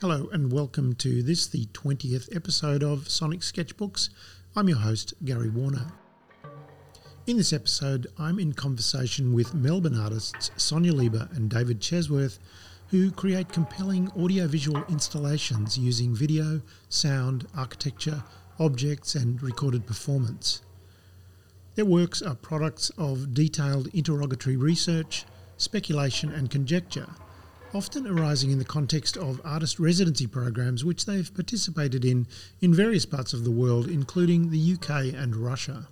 Hello, and welcome to this, the 20th episode of Sonic Sketchbooks. I'm your host, Gary Warner. In this episode, I'm in conversation with Melbourne artists Sonia Leber and David Chesworth, who create compelling audiovisual installations using video, sound, architecture, objects, and recorded performance. Their works are products of detailed interrogatory research, speculation, and conjecture, often arising in the context of artist residency programs which they've participated in in various parts of the world, including the UK and Russia.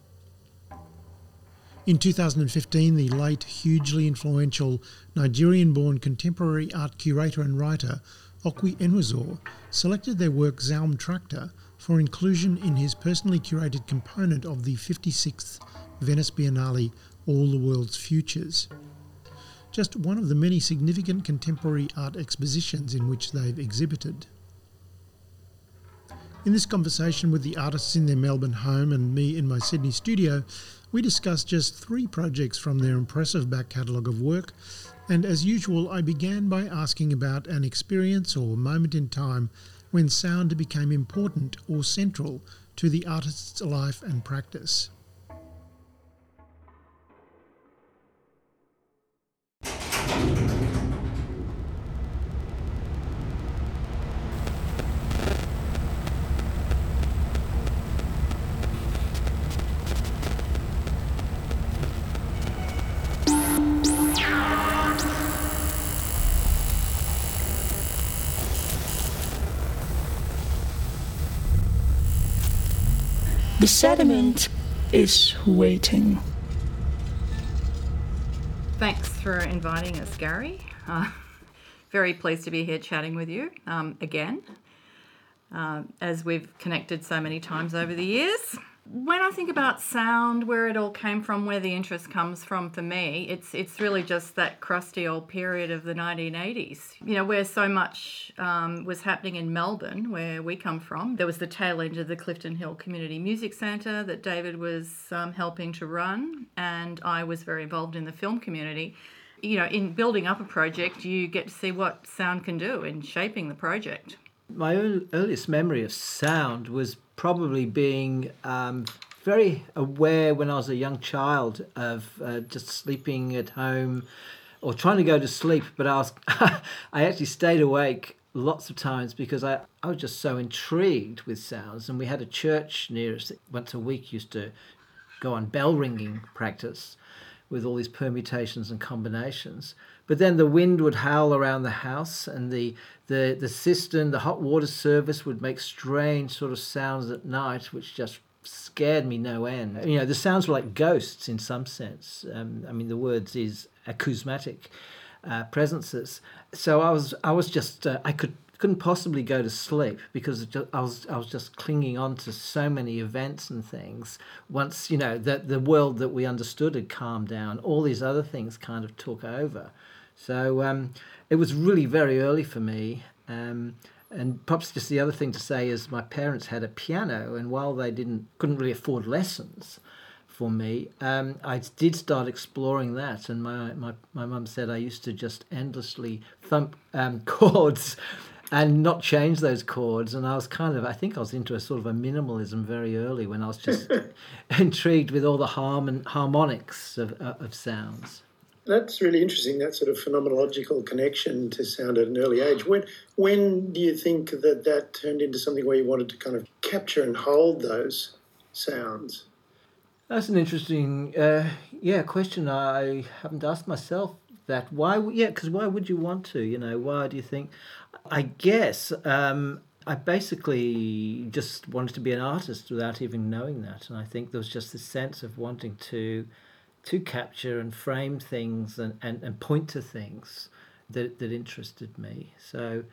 In 2015, the late, hugely influential Nigerian born contemporary art curator and writer Okwui Enwezor selected their work Zaum Tractor for inclusion in his personally curated component of the 56th Venice Biennale All the World's Futures. Just one of the many significant contemporary art expositions in which they've exhibited. In this conversation with the artists in their Melbourne home and me in my Sydney studio, we discussed just three projects from their impressive back catalogue of work, and as usual, I began by asking about an experience or moment in time when sound became important or central to the artist's life and practice. The sediment is waiting. Thanks for inviting us, Gary. Uh, very pleased to be here chatting with you um, again, uh, as we've connected so many times over the years. When I think about sound, where it all came from, where the interest comes from for me, it's it's really just that crusty old period of the 1980s. You know, where so much um, was happening in Melbourne, where we come from. There was the tail end of the Clifton Hill Community Music Centre that David was um, helping to run, and I was very involved in the film community. You know, in building up a project, you get to see what sound can do in shaping the project. My ear- earliest memory of sound was probably being um, very aware when I was a young child of uh, just sleeping at home or trying to go to sleep, but I was I actually stayed awake lots of times because I, I was just so intrigued with sounds. And we had a church near us that once a week used to go on bell ringing practice with all these permutations and combinations. But then the wind would howl around the house, and the, the, the cistern, the hot water service would make strange sort of sounds at night, which just scared me no end. You know, the sounds were like ghosts in some sense. Um, I mean, the words is acousmatic uh, presences. So I was, I was just, uh, I could couldn't possibly go to sleep because I was I was just clinging on to so many events and things. Once you know that the world that we understood had calmed down, all these other things kind of took over. So um, it was really very early for me. Um, and perhaps just the other thing to say is my parents had a piano, and while they didn't couldn't really afford lessons for me, um, I did start exploring that. And my my my mum said I used to just endlessly thump um, chords and not change those chords. And I was kind of, I think I was into a sort of a minimalism very early when I was just intrigued with all the harmon harmonics of, uh, of sounds. That's really interesting, that sort of phenomenological connection to sound at an early age. When, when do you think that that turned into something where you wanted to kind of capture and hold those sounds? That's an interesting, uh, yeah, question. I haven't asked myself that. Why? Yeah, because why would you want to? You know, why do you think? I guess um, I basically just wanted to be an artist without even knowing that, and I think there was just this sense of wanting to to capture and frame things and, and, and point to things that that interested me. So.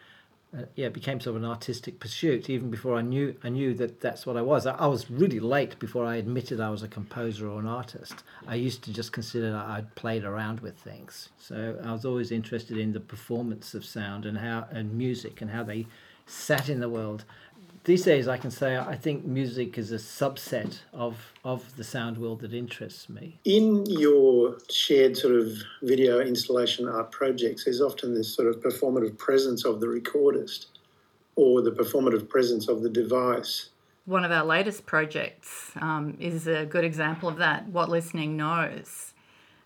Uh, yeah, it became sort of an artistic pursuit even before I knew I knew that that's what I was. I, I was really late before I admitted I was a composer or an artist. I used to just consider that I'd played around with things. So I was always interested in the performance of sound and how and music and how they sat in the world. These days, I can say I think music is a subset of of the sound world that interests me. In your shared sort of video installation art projects, there's often this sort of performative presence of the recordist. or the performative presence of the device. One of our latest projects um, is a good example of that, What Listening Knows,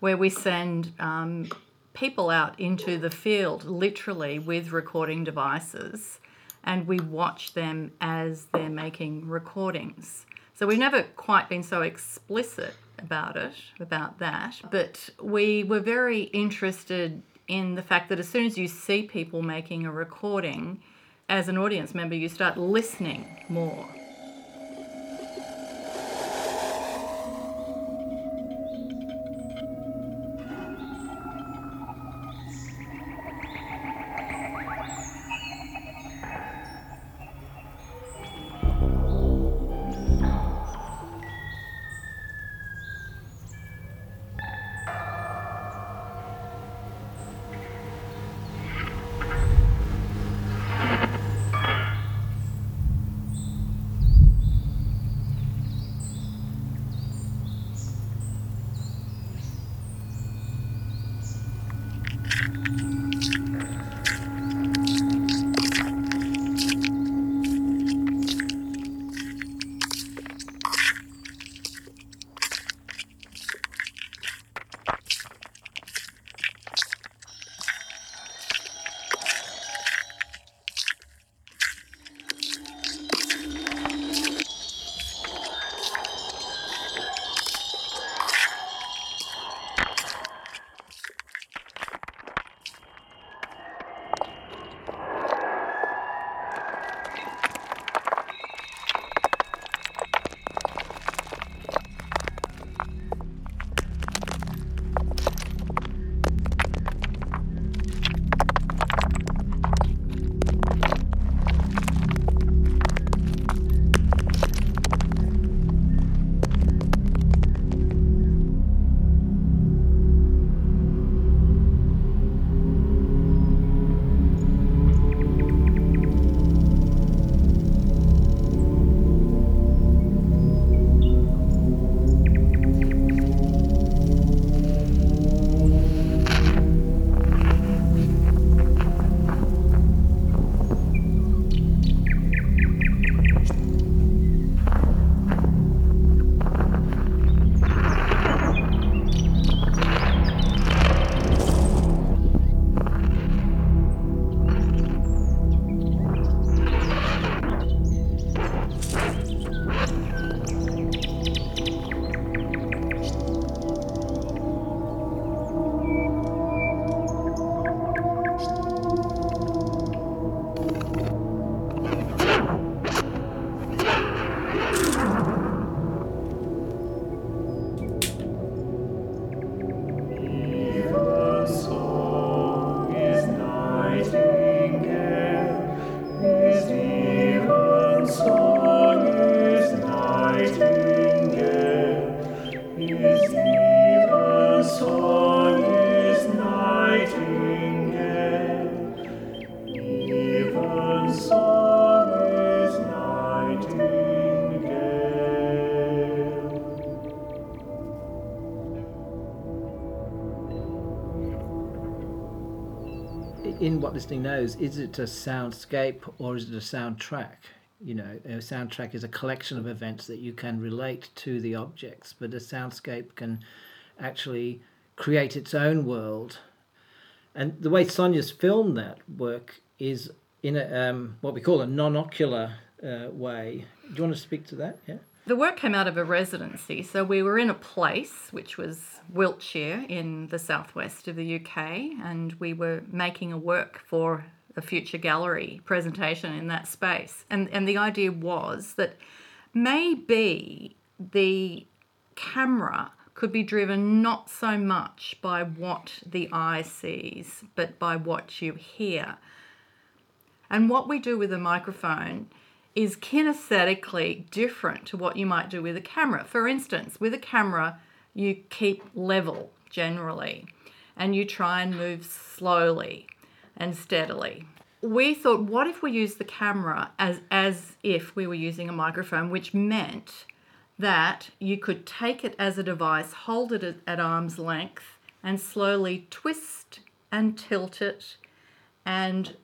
where we send um, people out into the field literally with recording devices and we watch them as they're making recordings. So we've never quite been so explicit about it, about that, but we were very interested in the fact that as soon as you see people making a recording, as an audience member, you start listening more. In what listening knows, is it a soundscape or is it a soundtrack? You know, a soundtrack is a collection of events that you can relate to the objects, but a soundscape can actually create its own world. And the way Sonia's filmed that work is in a um, what we call a non-ocular uh, way. Do you want to speak to that? Yeah. The work came out of a residency. So we were in a place which was Wiltshire in the southwest of the UK, and we were making a work for a future gallery presentation in that space. And, and the idea was that maybe the camera could be driven not so much by what the eye sees, but by what you hear. And what we do with a microphone is kinesthetically different to what you might do with a camera. For instance, with a camera, you keep level generally and you try and move slowly and steadily. We thought, what if we use the camera as, as if we were using a microphone, which meant that you could take it as a device, hold it at arm's length, and slowly twist and tilt it and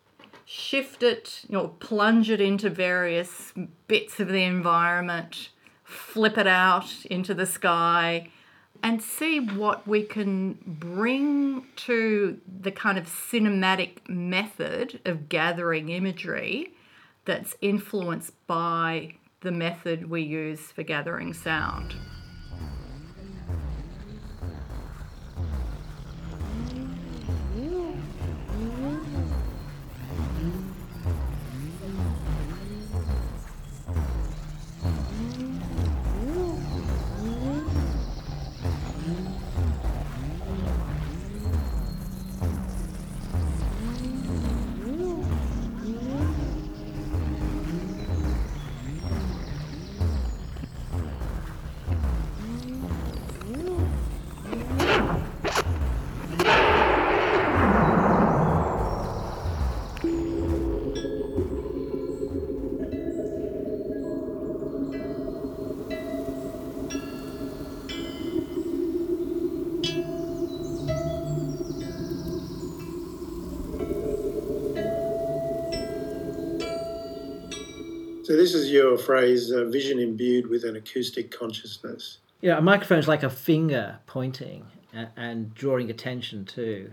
shift it, you know, plunge it into various bits of the environment, flip it out into the sky, and see what we can bring to the kind of cinematic method of gathering imagery that's influenced by the method we use for gathering sound. So this is your phrase, uh, vision imbued with an acoustic consciousness. Yeah, a microphone is like a finger pointing and, and drawing attention to,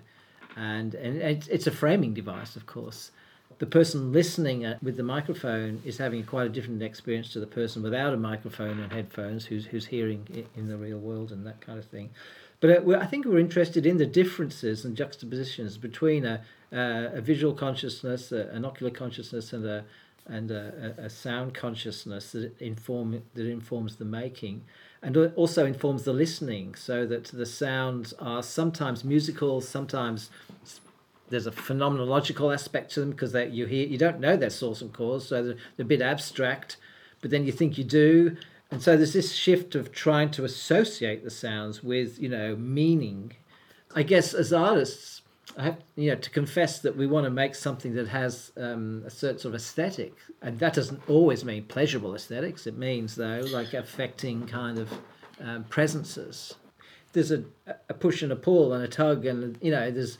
and and it's, it's a framing device, of course. The person listening uh, with the microphone is having quite a different experience to the person without a microphone and headphones, who's who's hearing in the real world and that kind of thing. But uh, I think we're interested in the differences and juxtapositions between a, uh, a visual consciousness, an ocular consciousness, and a and a, a, sound consciousness that inform that informs the making and also informs the listening so that the sounds are sometimes musical sometimes there's a phenomenological aspect to them because that you hear you don't know their source and cause so they're, they're a bit abstract but then you think you do and so there's this shift of trying to associate the sounds with you know meaning. I guess as artists I have you know to confess that we want to make something that has um, a certain sort of aesthetic, and that doesn't always mean pleasurable aesthetics. It means though like affecting kind of um, presences. There's a, a push and a pull and a tug, and you know there's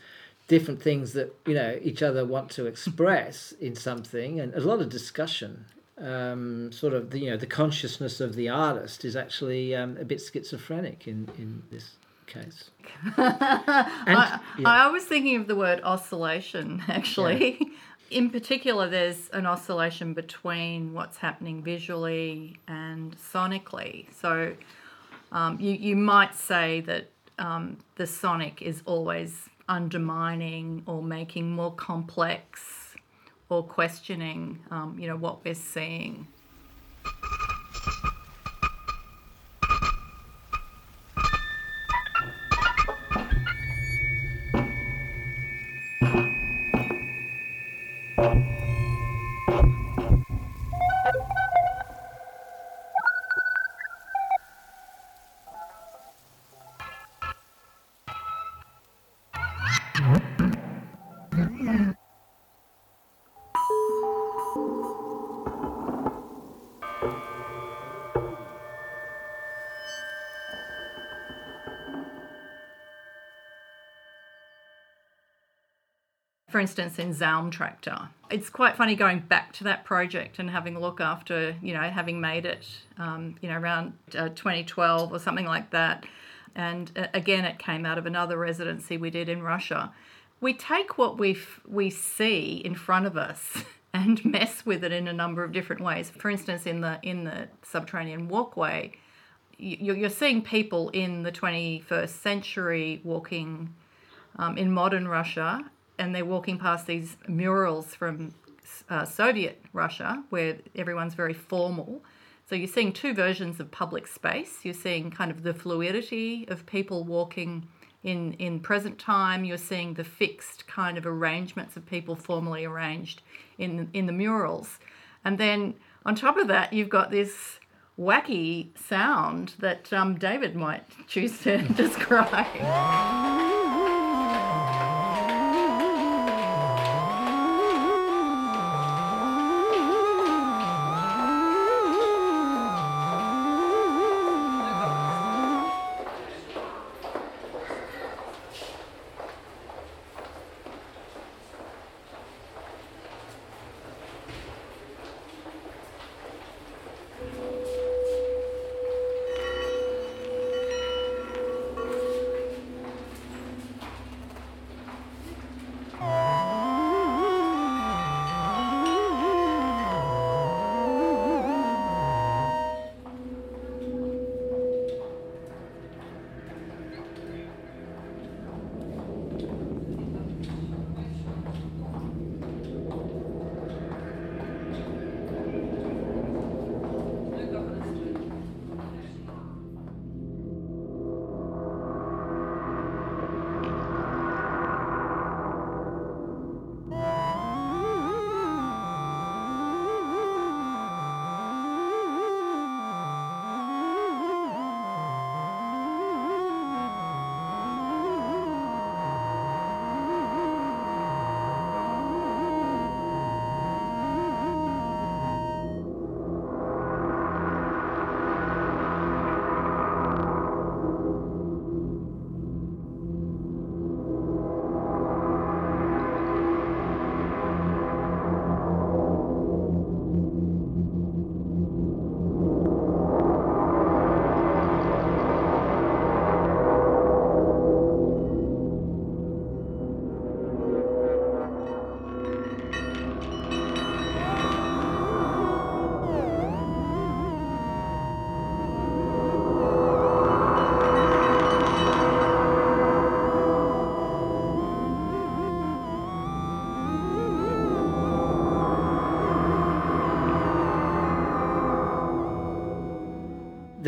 different things that you know each other want to express in something, and a lot of discussion. Um, sort of the, you know the consciousness of the artist is actually um, a bit schizophrenic in in this case. I, yeah. I was thinking of the word oscillation, actually. Yeah. In particular, there's an oscillation between what's happening visually and sonically. So um, you, you might say that um, the sonic is always undermining or making more complex or questioning, um, you know, what we're seeing. Instance, in Zaum Tractor. It's quite funny going back to that project and having a look after, you know, having made it, um, you know, around uh, 2012 or something like that. And uh, again, it came out of another residency we did in Russia. We take what we we see in front of us and mess with it in a number of different ways. For instance, in the in the subterranean walkway, you're seeing people in the 21st century walking um, in modern Russia and they're walking past these murals from uh, Soviet Russia where everyone's very formal. So you're seeing two versions of public space. You're seeing kind of the fluidity of people walking in in present time. You're seeing the fixed kind of arrangements of people formally arranged in in the murals, and then on top of that, you've got this wacky sound that um, David might choose to describe.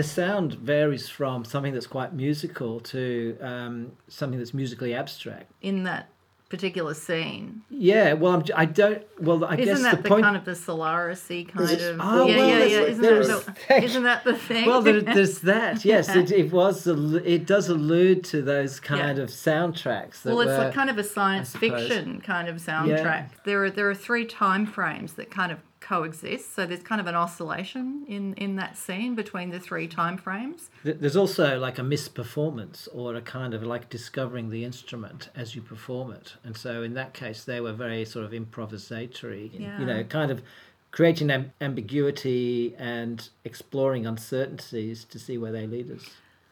Sound varies from something that's quite musical to um, something that's musically abstract. In that particular scene. Yeah, well, I'm, I don't. Well, I Isn't guess that the the, point. kind of the Solaris-y kind it- of? Oh, yeah, well, yeah, yeah. Isn't that, the, isn't that the thing? well, there, there's that. Yes, it, it was. It does allude to those kind Yeah. of soundtracks. That well, it's were, like kind of a science fiction kind of soundtrack. There are there are three time frames that kind of coexist. So there's kind of an oscillation in in that scene between the three time frames. There's also like a misperformance or a kind of like discovering the instrument as you perform it. And so in that case, they were very sort of improvisatory, Yeah. you know, kind of creating am- ambiguity and exploring uncertainties to see where they lead us.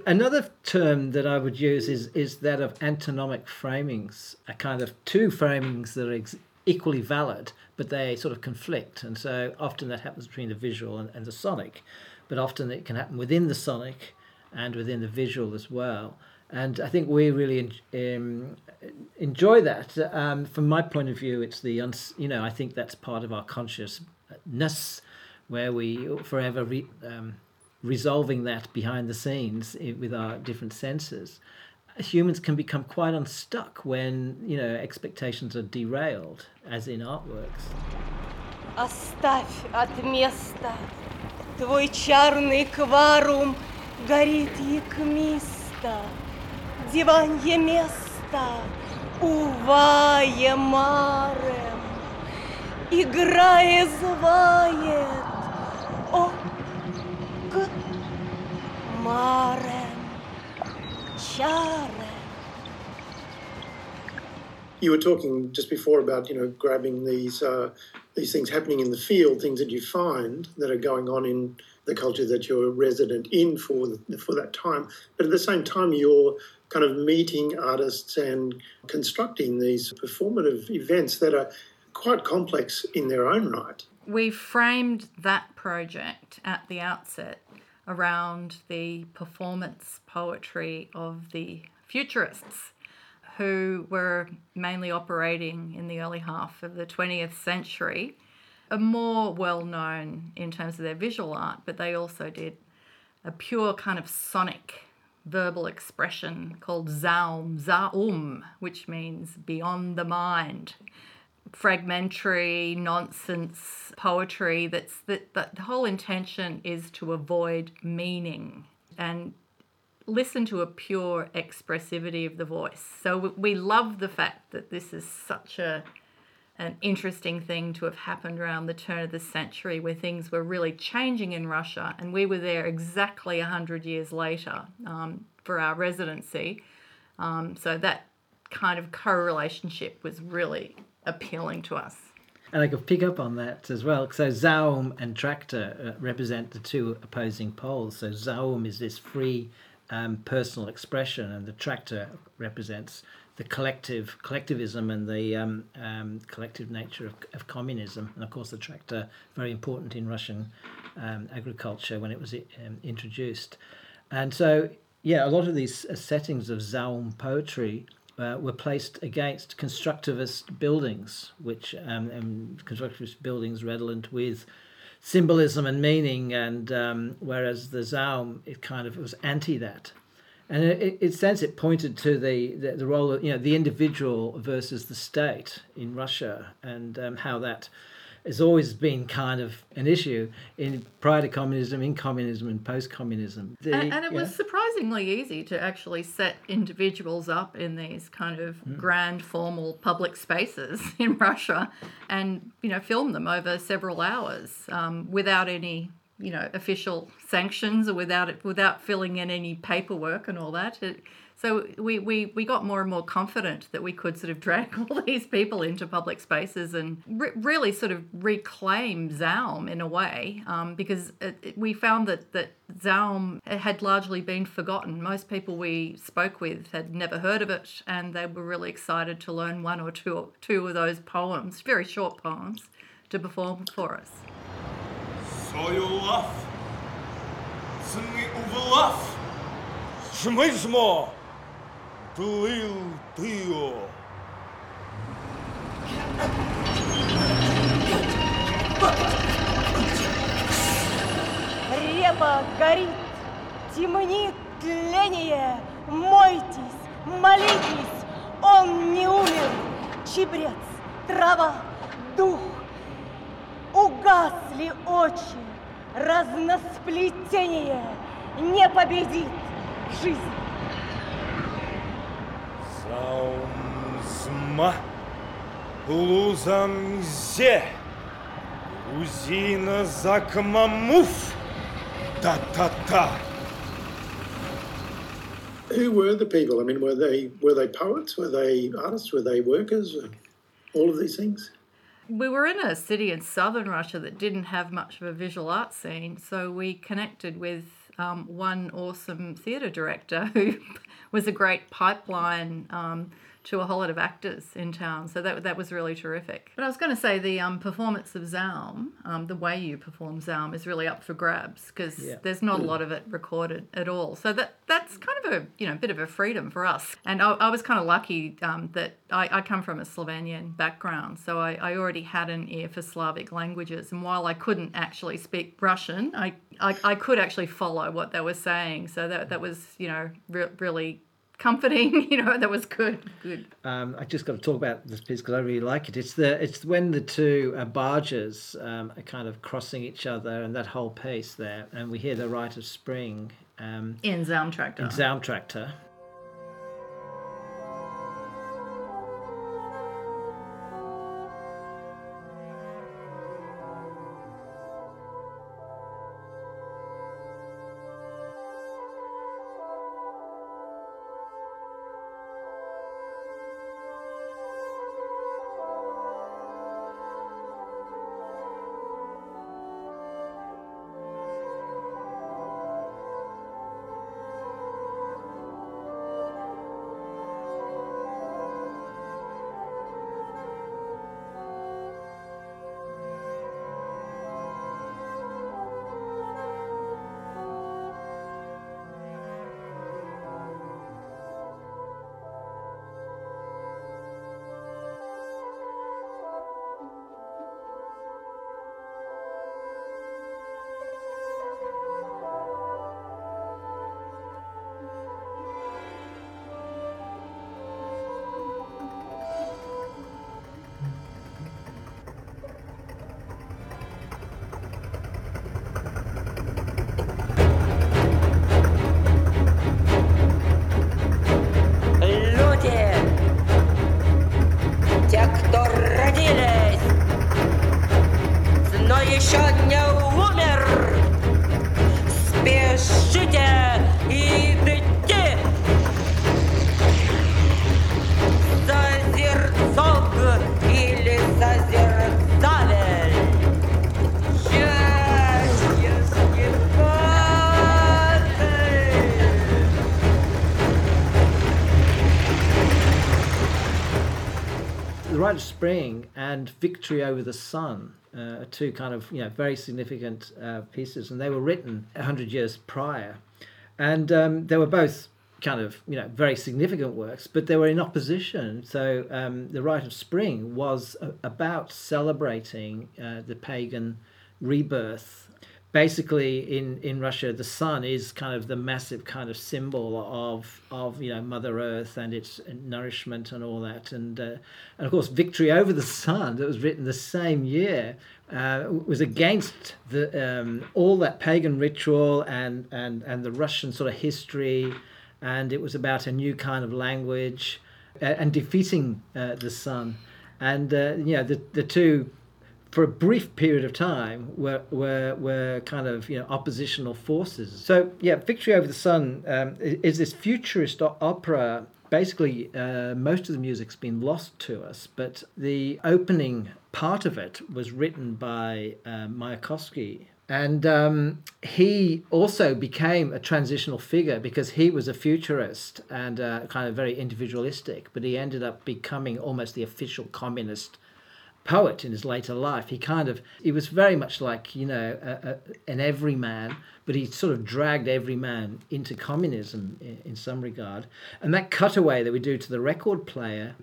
Another term that I would use is, is that of antinomic framings, a kind of two framings that are ex- equally valid, but they sort of conflict. And so often that happens between the visual and, and the sonic, but often it can happen within the sonic and within the visual as well. And I think we really um, enjoy that. Um, from my point of view, it's the, uns- you know, I think that's part of our consciousness where we forever re- um, resolving that behind the scenes with our different senses Humans can become quite unstuck when, you know, expectations are derailed, as in artworks. Оставь от места Твой чарный кварум горит якмисто Диванье место увае марем Играя звает О, к марем You were talking just before about you know grabbing these uh, these things happening in the field, things that you find that are going on in the culture that you're resident in for the, for that time. But at the same time, you're kind of meeting artists and constructing these performative events that are quite complex in their own right. We framed that project at the outset around the performance poetry of the futurists who were mainly operating in the early half of the 20th century are more well known in terms of their visual art but they also did a pure kind of sonic verbal expression called zaum zaum which means beyond the mind fragmentary nonsense poetry that's that, that the whole intention is to avoid meaning and listen to a pure expressivity of the voice. So we- love the fact that this is such a an interesting thing to have happened around the turn of the century where things were really changing in Russia and we were there exactly 100 years later um, for our residency. Um, so that kind of co-relationship was really appealing to us And I could pick up on that as well. So Zaum and Tractor uh, represent the two opposing poles. So Zaum is this free um, personal expression, and the Tractor represents the collective collectivism and the um, um, collective nature of, of communism. And of course, the Tractor very important in Russian um, agriculture when it was um, introduced. And so, yeah, a lot of these uh, settings of Zaum poetry uh, were placed against constructivist buildings, which um, and constructivist buildings redolent with symbolism and meaning, and um, whereas the Zaum it kind of was anti that, and it, it sense it pointed to the, the the role of you know the individual versus the state in Russia, and um, how that has always been kind of an issue in prior to communism, in communism, and post-communism. And, and it yeah. was surprisingly easy to actually set individuals up in these kind of Hmm. grand formal public spaces in Russia and you know film them over several hours um, without any you know official sanctions or without it without filling in any paperwork and all that it, so we, we, we got more and more confident that we could sort of drag all these people into public spaces and re- really sort of reclaim Zaum in a way, um, because it, it, we found that, that Zaum had largely been forgotten. Most people we spoke with had never heard of it, and they were really excited to learn one or two, two of those poems, very short poems, to perform for us. Soil love. Sing it Плыл тыо! Репа горит темнит тление, мойтесь, молитесь, он не умер. Чебрец, трава, дух, угасли очи, разносплетение не победит жизнь. Заумзма, Лузамзе, Узина Закмамуф, Та-та-та. Who were the people? I mean, were they were they poets? Were they artists? Were they workers? All of these things. We were in a city in southern Russia that didn't have much of a visual art scene, so we connected with um, one awesome theatre director who was a great pipeline um, to a whole lot of actors in town. So that that was really terrific. But I was going to say the um, performance of Zaum, um, the way you perform Zaum, is really up for grabs because Yeah. there's not a lot of it recorded at all. So that that's kind of a you know bit of a freedom for us. And I, I was kind of lucky um, that I, I come from a Slovenian background, so I, I already had an ear for Slavic languages. And while I couldn't actually speak Russian, I I, I could actually follow what they were saying. So that that was you know re- really comforting. You know that was good. Good. Um, I just got to talk about this piece because I really like it. It's the it's when the two uh, barges um, are kind of crossing each other and that whole piece there, and we hear the rite of spring um, In Zaum Tractor. in Zaum and Victory Over the Sun uh, two kind of you know very significant uh, pieces, and they were written hundred years prior, and um, they were both kind of you know very significant works, but they were in opposition. So um, the Rite of Spring was a- about celebrating uh, the pagan rebirth. Basically, in, in Russia, the sun is kind of the massive kind of symbol of of you know Mother Earth and its nourishment and all that, and uh, and of course, victory over the sun that was written the same year uh, was against the um, all that pagan ritual and and and the Russian sort of history, and it was about a new kind of language uh, and defeating uh, the sun, and uh, you know the the two for a brief period of time were were were kind of you know oppositional forces. So yeah, Victory Over the Sun um, is this futurist opera. Basically, uh, most of the music's been lost to us, but the opening part of it was written by uh, Mayakovsky. And um, he also became a transitional figure because he was a futurist and uh, kind of very individualistic, but he ended up becoming almost the official communist poet in his later life. He kind of he was very much like you know a, a, an everyman, but he sort of dragged everyman into communism in, in some regard. And that cutaway that we do to the record player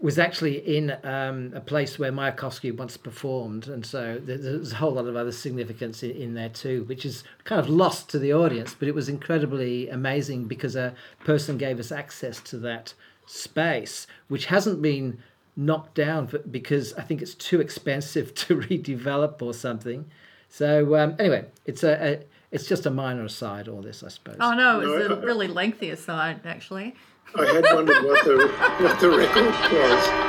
was actually in um, a place where Mayakovsky once performed, and so there's a whole lot of other significance in, in there too, which is kind of lost to the audience. But it was incredibly amazing because a person gave us access to that space, which hasn't been knocked down for, because I think it's too expensive to redevelop or something. So um, anyway, it's a, a it's just a minor aside. All this, I suppose. Oh no, it's No, a I- really lengthy aside actually. I had wondered what the what the record was.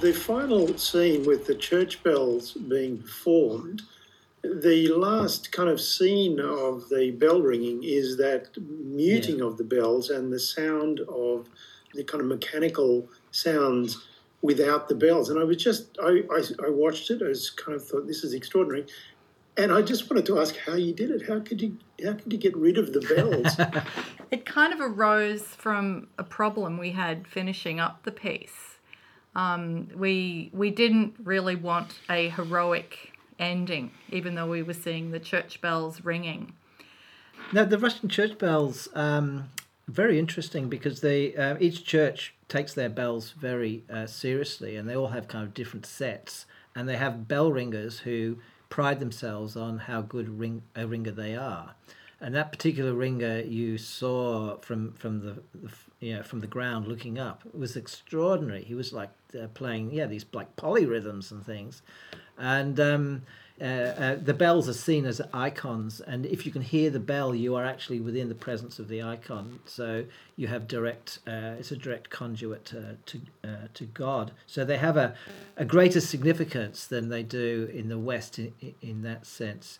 The final scene with the church bells being performed, the last kind of scene of the bell ringing is that muting of the bells and the sound of the kind of mechanical sounds without the bells. And I was just, I, I, I watched it, I was kind of thought, this is extraordinary. And I just wanted to ask how you did it. How could you, how could you get rid of the bells? It kind of arose from a problem we had finishing up the piece. Um, we we didn't really want a heroic ending, even though we were seeing the church bells ringing. Now the Russian church bells um, very interesting because they uh, each church takes their bells very uh, seriously, and they all have kind of different sets, and they have bell ringers who pride themselves on how good ring a ringer they are. And that particular ringer you saw from from the, the you know, from the ground looking up was extraordinary. He was like uh, playing yeah these like polyrhythms and things, and um, uh, uh, the bells are seen as icons. And if you can hear the bell, you are actually within the presence of the icon. So you have direct. Uh, it's a direct conduit to to, uh, to God. So they have a, a greater significance than they do in the West in, in that sense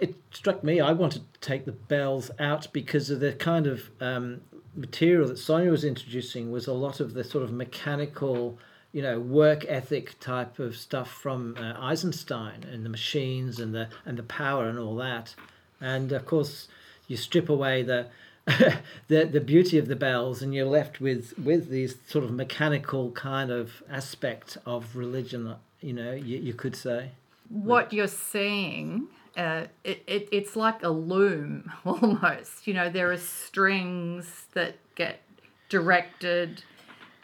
it struck me I wanted to take the bells out because of the kind of um, material that Sonia was introducing was a lot of the sort of mechanical, you know, work ethic type of stuff from uh, Eisenstein and the machines and the and the power and all that, and of course you strip away the. the the beauty of the bells and you're left with with these sort of mechanical kind of aspect of religion you know you, you could say what you're seeing it, it, it's like a loom almost. You know there are strings that get directed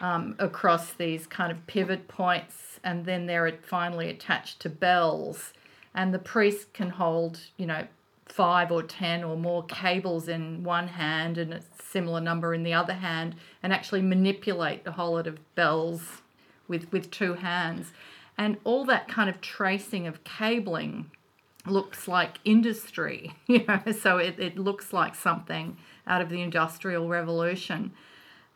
um, across these kind of pivot points and then they're finally attached to bells. And the priest can hold you know five or ten or more cables in one hand and a similar number in the other hand and actually manipulate the whole lot of bells with with two hands. And all that kind of tracing of cabling looks like industry you know so it, it looks like something out of the industrial revolution.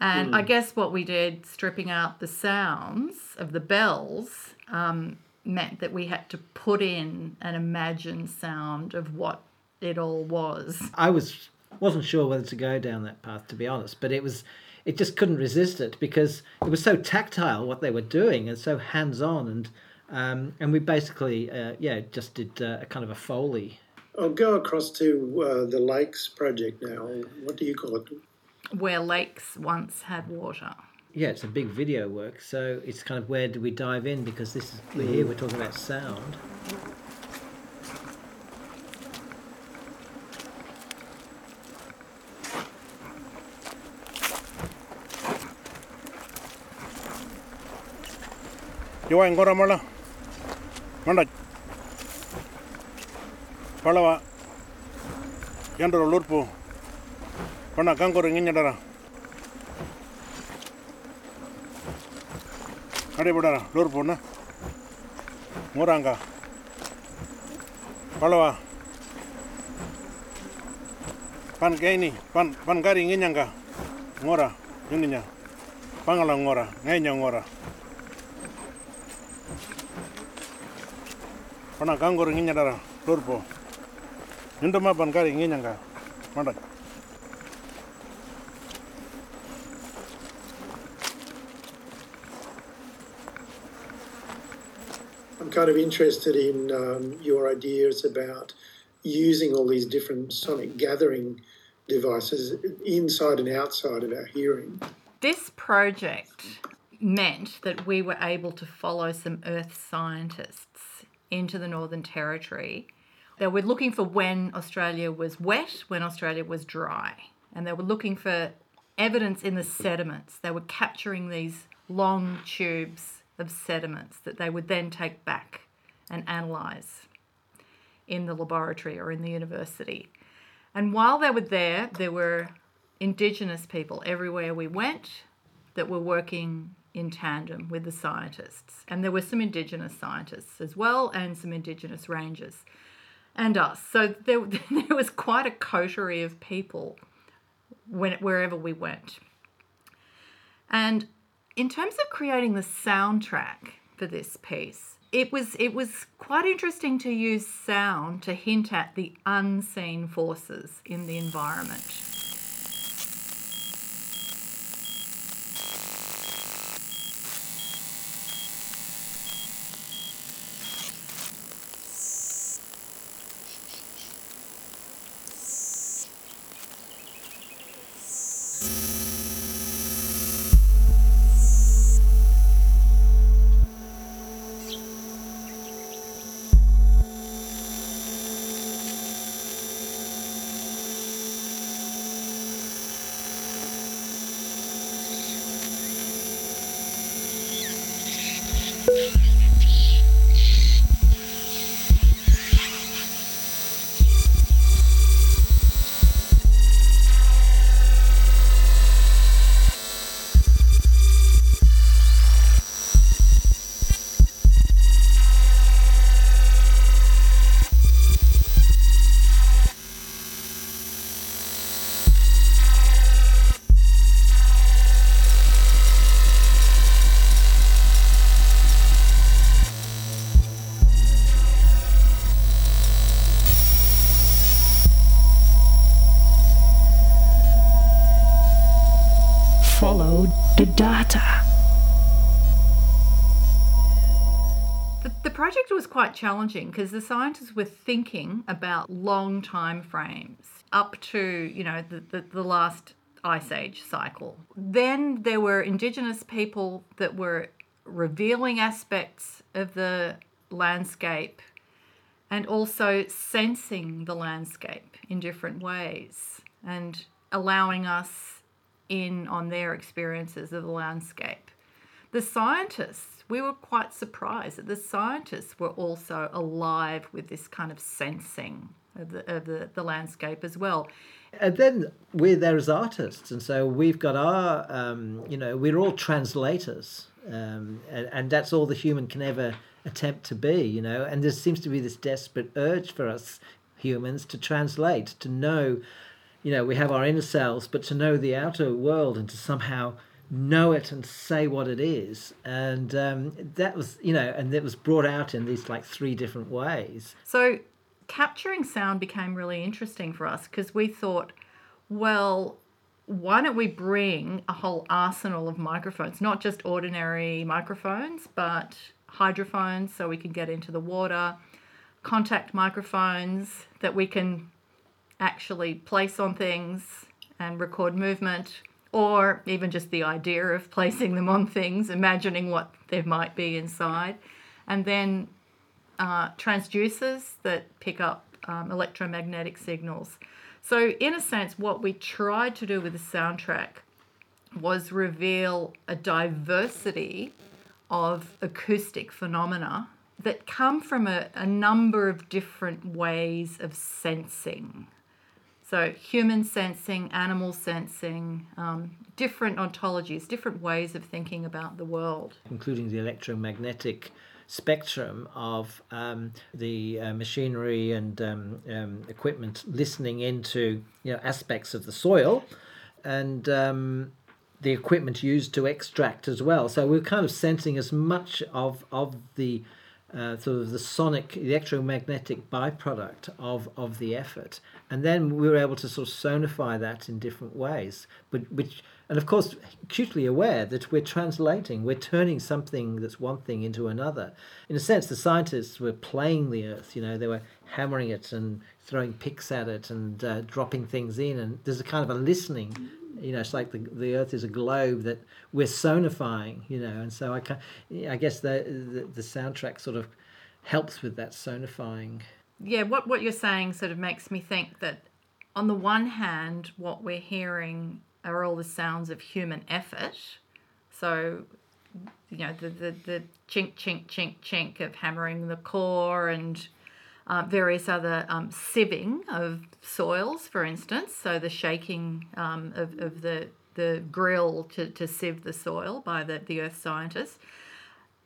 And i guess what we did stripping out the sounds of the bells um, meant that we had to put in an imagined sound of what it all was. I was wasn't sure whether to go down that path to be honest, but it was it just couldn't resist it because it was so tactile what they were doing and so hands on and um, and we basically uh, yeah just did uh, a kind of a foley. I'll go across to uh, the Lakes project now. What do you call it? where lakes once had water Yeah, it's a big video work, so it's kind of where do we dive in because this is we're here we're talking about sound. Yo ancora mala. Manda. Palawa. ಮಂಡ ಪಳವ ಎಂಡ್ರ ಲೂರ್ಪು ಪಣ್ಣ ಕಂಕೂರು ಹಿಂಗಿಂಜಡರ ಅಡಿ ಬಿಡಾರ ಲೂರ್ಪುಣ್ಣ ಮೂರಾಂಗ ಪಳವ pan kayak ini pan pan garing ini nyangka ngora ini pangala ngora ngora Pana kangkor ingin nyadara, lor po. Yundama pan kari ingin nyangka. Mandak. I'm kind of interested in um, your ideas about using all these different sonic gathering devices inside and outside of our hearing. This project meant that we were able to follow some Earth scientists into the Northern Territory. They were looking for when Australia was wet, when Australia was dry, and they were looking for evidence in the sediments. They were capturing these long tubes of sediments that they would then take back and analyse in the laboratory or in the university. And while they were there, there were Indigenous people everywhere we went that were working in tandem with the scientists. And there were some Indigenous scientists as well, and some Indigenous rangers, and us. So there, there was quite a coterie of people when, wherever we went. And in terms of creating the soundtrack for this piece, it was it was quite interesting to use sound to hint at the unseen forces in the environment. Follow the data. The, the project was quite challenging because the scientists were thinking about long time frames up to, you know, the, the, the last ice age cycle. Then there were indigenous people that were revealing aspects of the landscape and also sensing the landscape in different ways and allowing us in on their experiences of the landscape. The scientists, we were quite surprised that the scientists were also alive with this kind of sensing of the, of the, the landscape as well. And then we're there as artists, and so we've got our, um, you know, we're all translators, um, and, and that's all the human can ever attempt to be, you know. And there seems to be this desperate urge for us humans to translate, to know, you know, we have our inner selves, but to know the outer world and to somehow know it and say what it is. And um, that was, you know, and it was brought out in these like three different ways. So capturing sound became really interesting for us because we thought, well, why don't we bring a whole arsenal of microphones, not just ordinary microphones, but hydrophones so we can get into the water, contact microphones that we can actually place on things and record movement, or even just the idea of placing them on things, imagining what there might be inside, and then uh, transducers that pick up um, electromagnetic signals. So, in a sense, what we tried to do with the soundtrack was reveal a diversity of acoustic phenomena that come from a, a number of different ways of sensing. So, human sensing, animal sensing, um, different ontologies, different ways of thinking about the world. including the electromagnetic spectrum of um, the uh, machinery and um, um, equipment listening into you know aspects of the soil and um, the equipment used to extract as well. So we're kind of sensing as much of of the uh, sort of the sonic, electromagnetic byproduct of, of the effort. And then we were able to sort of sonify that in different ways, but which, and of course, acutely aware that we're translating, we're turning something that's one thing into another. In a sense, the scientists were playing the earth, you know, they were hammering it and throwing picks at it and uh, dropping things in, and there's a kind of a listening you know, it's like the, the Earth is a globe that we're sonifying, you know, and so I can, I guess the, the the soundtrack sort of helps with that sonifying. Yeah, what, what you're saying sort of makes me think that on the one hand, what we're hearing are all the sounds of human effort. So, you know, the, the, the chink, chink, chink, chink of hammering the core and uh, various other um, sieving of soils, for instance. So the shaking um, of, of the, the grill to, to sieve the soil by the, the earth scientists.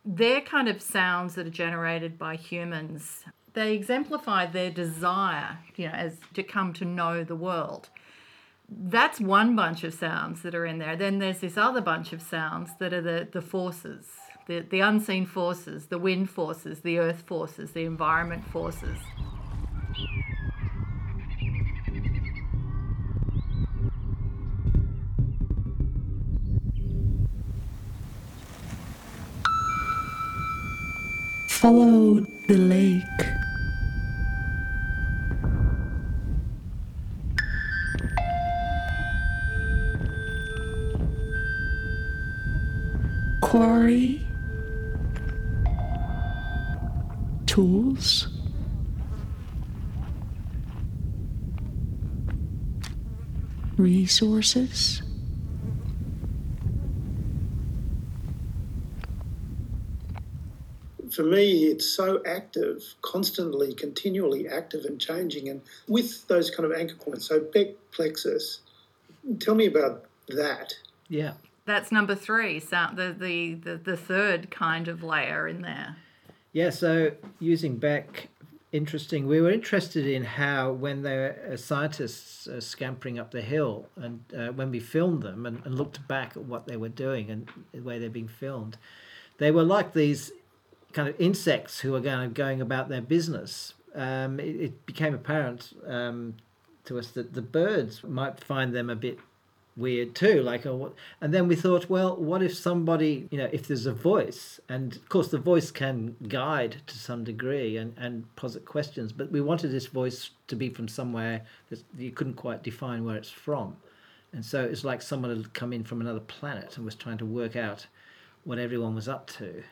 They're kind of sounds that are generated by humans. They exemplify their desire, you know, as to come to know the world. That's one bunch of sounds that are in there. Then there's this other bunch of sounds that are the, the forces, the, the unseen forces, the wind forces, the earth forces, the environment forces. Follow the lake. Resources. for me, it's so active, constantly, continually active and changing. And with those kind of anchor points, so Bec Plexus, tell me about that. Yeah. That's number three, so the, the, the, the third kind of layer in there. Yeah, so using Bec, interesting. We were interested in how, when the uh, scientists scampering up the hill, and uh, when we filmed them and, and looked back at what they were doing and the way they're being filmed, they were like these kind of insects who are kind of going about their business. Um, it, it became apparent um, to us that the birds might find them a bit weird too like oh, what and then we thought well what if somebody you know if there's a voice? And of course the voice can guide to some degree and and posit questions but we wanted this voice to be from somewhere that you couldn't quite define where it's from. And so it's like someone had come in from another planet and was trying to work out what everyone was up to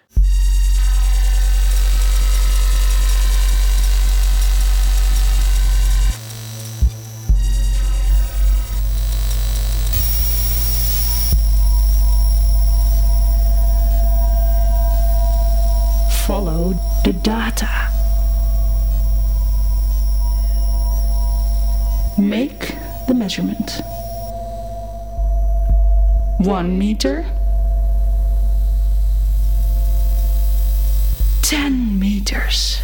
Follow the data. Make the measurement. One meter. Ten meters.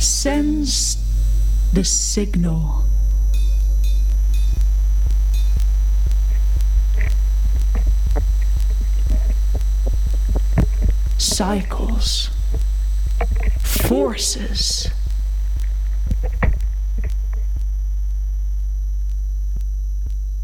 Sense the signal. Cycles, forces.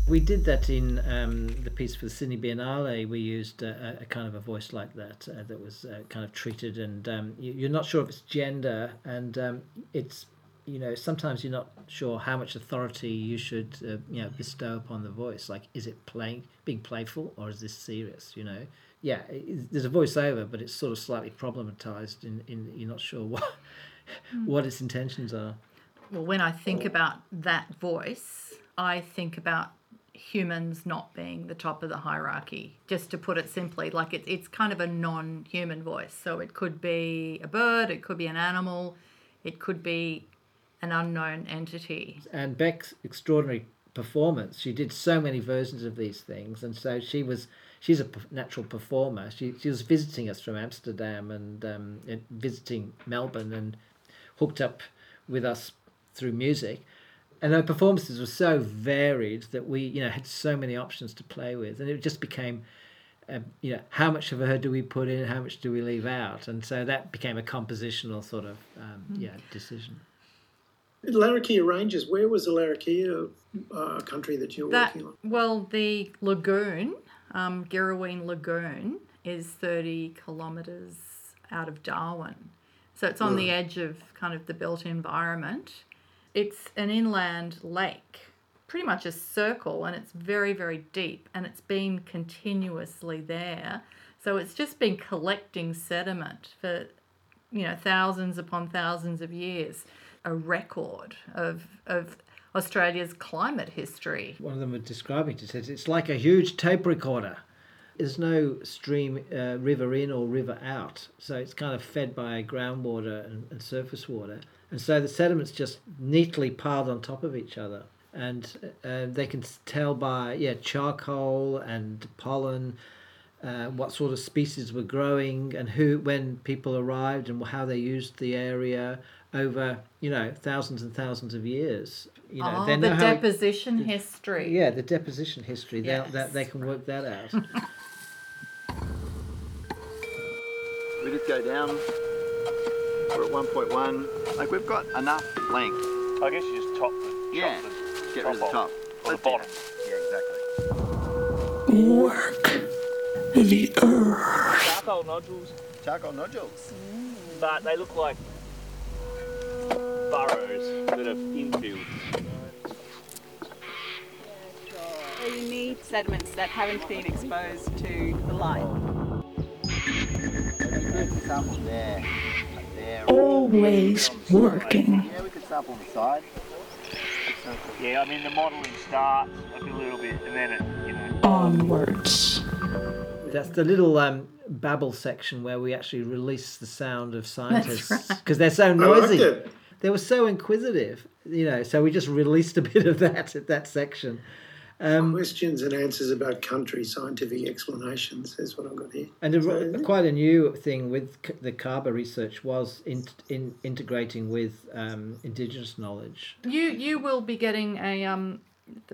We did that in um, the piece for the Sydney Biennale. We used a, a kind of a voice like that uh, that was uh, kind of treated, and um, you, you're not sure if it's gender, and um, it's you know sometimes you're not sure how much authority you should uh, you know bestow upon the voice. Like, is it playing, being playful, or is this serious? You know, yeah, it, there's a voiceover, but it's sort of slightly problematized. In, in you're not sure what what its intentions are. Well, when I think about that voice, I think about humans not being the top of the hierarchy, just to put it simply. Like it, it's kind of a non human voice. So it could be a bird, it could be an animal, it could be an unknown entity. and Bec's extraordinary performance. She did so many versions of these things, and so she was. She's a natural performer. She she was visiting us from Amsterdam and um, and visiting Melbourne and hooked up with us through music. And her performances were so varied that we, you know, had so many options to play with, and it just became, um, you know, how much of her do we put in, how much do we leave out, and so that became a compositional sort of, um, yeah, decision. Larrakia Rangers, where was the Larrakia uh, country that you were That working on? well, the lagoon, um, Girraween Lagoon, is thirty kilometres out of Darwin, so it's on the edge of kind of the built environment. It's an inland lake, pretty much a circle, and it's very very deep, and it's been continuously there. So it's just been collecting sediment for you know thousands upon thousands of years. A record of of Australia's climate history. one of them was describing it. Says it's like a huge tape recorder. There's no stream uh, river in or river out. So it's kind of fed by groundwater and, and surface water. And so the sediments just neatly piled on top of each other. And uh, they can tell by yeah charcoal and pollen uh, what sort of species were growing and who when people arrived and how they used the area over you know thousands and thousands of years you know oh, they the know how deposition history. yeah, the deposition history. They Yes. that they can work that out. We just go down. We're at 1.1. Like we've got enough length. I guess you just top the Yeah. chop the Get rid of the top. Or the bottom. that. Yeah, exactly. Work the earth. Charcoal nodules, Charcoal nodules. but they look like burrows that have infilled. So you need sediments that haven't been exposed to the light. There's a sample there. Up there. Always working. Yeah, we could sample on the side. Yeah, I mean the modelling starts a little bit and then it, you know. Onwards. That's the little um, babble section where we actually release the sound of scientists because they're so liked noisy. It. They were so inquisitive, you know. So we just released a bit of that at that section. Um, Questions and answers about country, scientific explanations is what I've got here. And a, quite a new thing with c- the CABAH research was in, in integrating with um, Indigenous knowledge. You you will be getting a um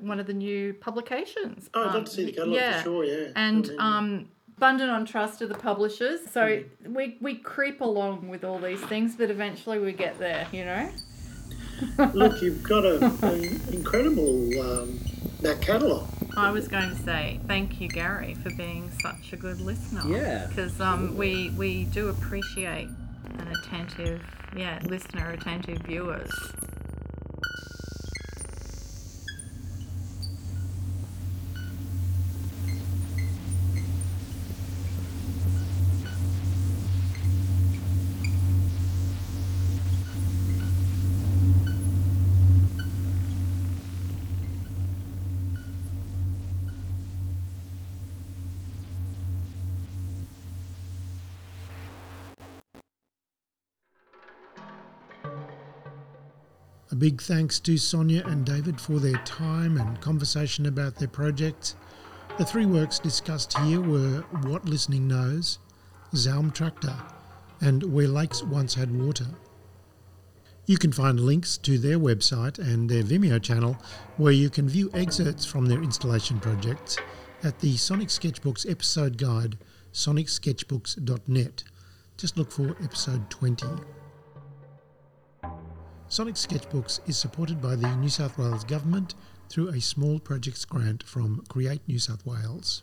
one of the new publications. Oh, I'd um, love to see the catalogue for sure, yeah. And I mean- um Bundanon Trust are the publishers. So we we creep along with all these things, but eventually we get there, you know? Look, you've got a, an incredible um, that catalogue. I was going to say thank you, Gary, for being such a good listener. Yeah. Because um, we we do appreciate an attentive, yeah, listener, attentive viewers. Big thanks to Sonia and David for their time and conversation about their projects. The three works discussed here were What Listening Knows, Zaum Tractor, and Where Lakes Once Had Water. You can find links to their website and their Vimeo channel where you can view excerpts from their installation projects at the Sonic Sketchbooks episode guide, sonicsketchbooks.net. Just look for episode 20. Sonic Sketchbooks is supported by the New South Wales Government through a small projects grant from Create New South Wales.